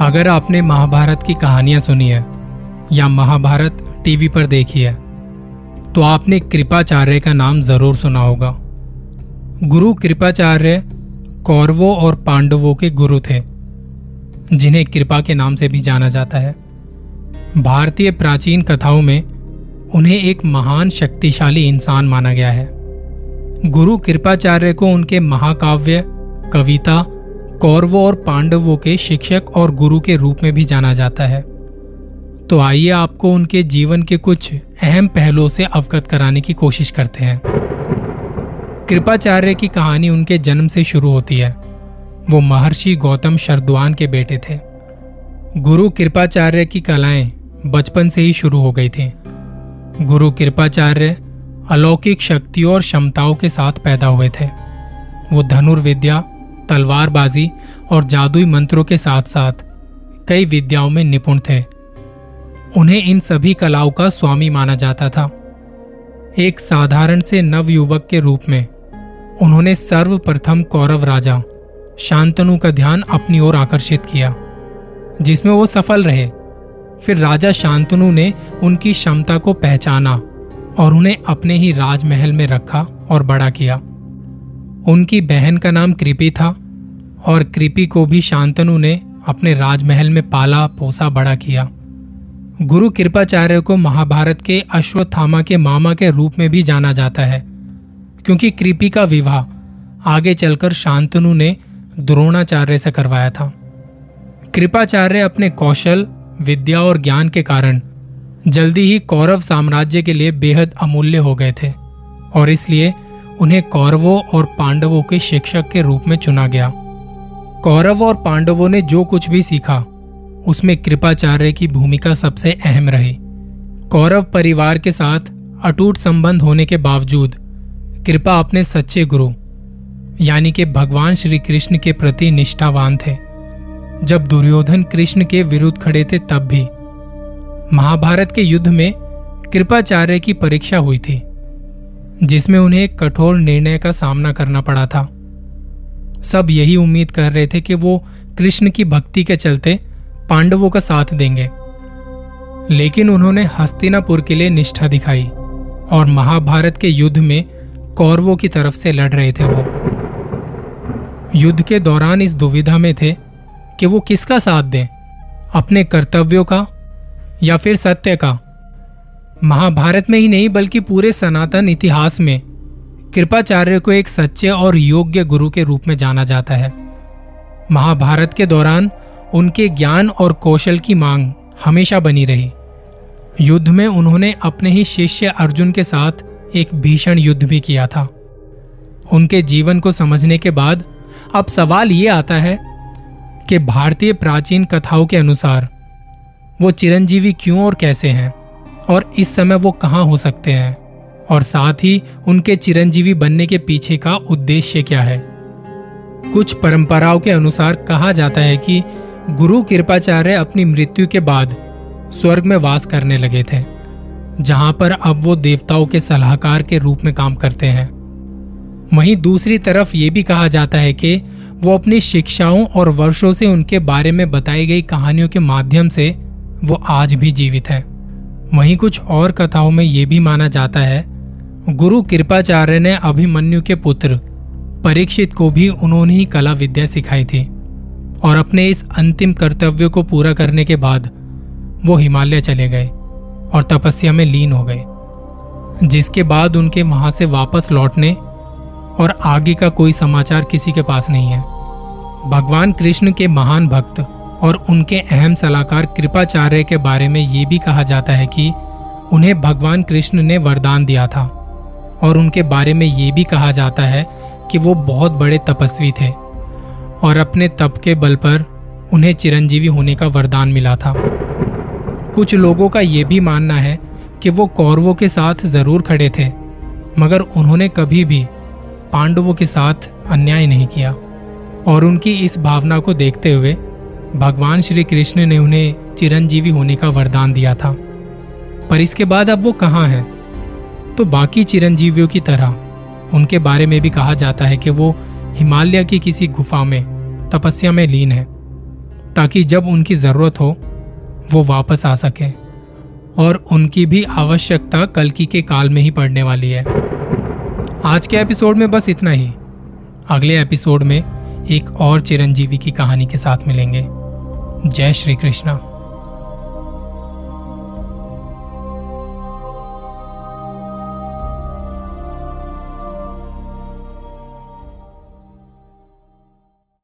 अगर आपने महाभारत की कहानियाँ सुनी है, या महाभारत टीवी पर देखी है तो आपने कृपाचार्य का नाम ज़रूर सुना होगा। गुरु कृपाचार्य कौरवों और पांडवों के गुरु थे, जिन्हें कृपा के नाम से भी जाना जाता है। भारतीय प्राचीन कथाओं में उन्हें एक महान शक्तिशाली इंसान माना गया है। गुरु कृपाचार्य को उनके महाकाव्य, कविता कौरवों और पांडवों के शिक्षक और गुरु के रूप में भी जाना जाता है। तो आइए आपको उनके जीवन के कुछ अहम पहलुओं से अवगत कराने की कोशिश करते हैं। कृपाचार्य की कहानी उनके जन्म से शुरू होती है। वो महर्षि गौतम शरद्वान के बेटे थे। गुरु कृपाचार्य की कलाएँ बचपन से ही शुरू हो गई थी। गुरु कृपाचार्य अलौकिक शक्तियों और क्षमताओं के साथ पैदा हुए थे। वो धनुर्विद्या तलवारबाजी और जादुई मंत्रों के साथ साथ कई विद्याओं में निपुण थे। उन्हें इन सभी कलाओं का स्वामी माना जाता था। एक साधारण से नवयुवक के रूप में उन्होंने सर्वप्रथम कौरव राजा शांतनु का ध्यान अपनी ओर आकर्षित किया, जिसमें वो सफल रहे। फिर राजा शांतनु ने उनकी क्षमता को पहचाना और उन्हें अपने ही राजमहल में रखा और बड़ा किया। उनकी बहन का नाम कृपी था और कृपी को भी शांतनु ने अपने राजमहल में पाला, पोसा, बड़ा किया। गुरु कृपाचार्य को महाभारत के अश्वत्थामा के मामा के रूप में भी जाना जाता है, क्योंकि कृपी का विवाह आगे चलकर शांतनु ने द्रोणाचार्य से करवाया था। कृपाचार्य अपने कौशल, विद्या और ज्ञान के कारण जल्दी ही कौरव साम्राज्य के लिए बेहद अमूल्य हो गए थे, और इसलिए उन्हें कौरवों और पांडवों के शिक्षक के रूप में चुना गया। कौरव और पांडवों ने जो कुछ भी सीखा, उसमें कृपाचार्य की भूमिका सबसे अहम रही। कौरव परिवार के साथ अटूट संबंध होने के बावजूद कृपा अपने सच्चे गुरु, यानी कि भगवान श्री कृष्ण के प्रति निष्ठावान थे। जब दुर्योधन कृष्ण के विरुद्ध खड़े थे, तब भी महाभारत के युद्ध में कृपाचार्य की परीक्षा हुई थी, जिसमें उन्हें एक कठोर निर्णय का सामना करना पड़ा था। सब यही उम्मीद कर रहे थे कि वो कृष्ण की भक्ति के चलते पांडवों का साथ देंगे। लेकिन उन्होंने हस्तिनापुर के लिए निष्ठा दिखाई और महाभारत के युद्ध में कौरवों की तरफ़ से लड़ रहे थे वो। युद्ध के दौरान इस दुविधा में थे कि वो किसका साथ दें? अपने कर्तव्यों का या फिर सत्य का? महाभारत में ही नहीं, बल्कि पूरे सनातन इतिहास में कृपाचार्य को एक सच्चे और योग्य गुरु के रूप में जाना जाता है। महाभारत के दौरान उनके ज्ञान और कौशल की मांग हमेशा बनी रही। युद्ध में उन्होंने अपने ही शिष्य अर्जुन के साथ एक भीषण युद्ध भी किया था। उनके जीवन को समझने के बाद अब सवाल ये आता है कि भारतीय प्राचीन कथाओं के अनुसार वो चिरंजीवी क्यों और कैसे हैं? और इस समय वो कहाँ हो सकते हैं? और साथ ही उनके चिरंजीवी बनने के पीछे का उद्देश्य क्या है? कुछ परंपराओं के अनुसार कहा जाता है कि गुरु कृपाचार्य अपनी मृत्यु के बाद स्वर्ग में वास करने लगे थे, जहाँ पर अब वो देवताओं के सलाहकार के रूप में काम करते हैं। वहीं दूसरी तरफ़ ये भी कहा जाता है कि वो अपनी शिक्षाओं और वर्षों से उनके बारे में बताई गई कहानियों के माध्यम से वो आज भी जीवित है। वहीं कुछ और कथाओं में ये भी माना जाता है गुरु कृपाचार्य ने अभिमन्यु के पुत्र परीक्षित को भी उन्होंने ही कला विद्या सिखाई थी और अपने इस अंतिम कर्तव्य को पूरा करने के बाद वो हिमालय चले गए और तपस्या में लीन हो गए, जिसके बाद उनके वहाँ से वापस लौटने और आगे का कोई समाचार किसी के पास नहीं है। भगवान कृष्ण के महान भक्त और उनके अहम सलाहकार कृपाचार्य के बारे में ये भी कहा जाता है कि उन्हें भगवान कृष्ण ने वरदान दिया था। और उनके बारे में ये भी कहा जाता है कि वो बहुत बड़े तपस्वी थे और अपने तप के बल पर उन्हें चिरंजीवी होने का वरदान मिला था। कुछ लोगों का ये भी मानना है कि वो कौरवों के साथ ज़रूर खड़े थे, मगर उन्होंने कभी भी पांडवों के साथ अन्याय नहीं किया। और उनकी इस भावना को देखते हुए भगवान श्री कृष्ण ने उन्हें चिरंजीवी होने का वरदान दिया था। पर इसके बाद अब वो कहाँ हैं? तो बाकी चिरंजीवियों की तरह, उनके बारे में भी कहा जाता है कि वो हिमालय की किसी गुफा में, तपस्या में लीन है, ताकि जब उनकी ज़रूरत हो, वो वापस आ सके। और उनकी भी आवश्यकता कलकी के काल में ही पड़ने वाली है। आज के एपिसोड में बस इतना ही। अगले एपिसोड में एक और चिरंजीवी की कहानी के साथ मिलेंगे। जय श्री कृष्णा।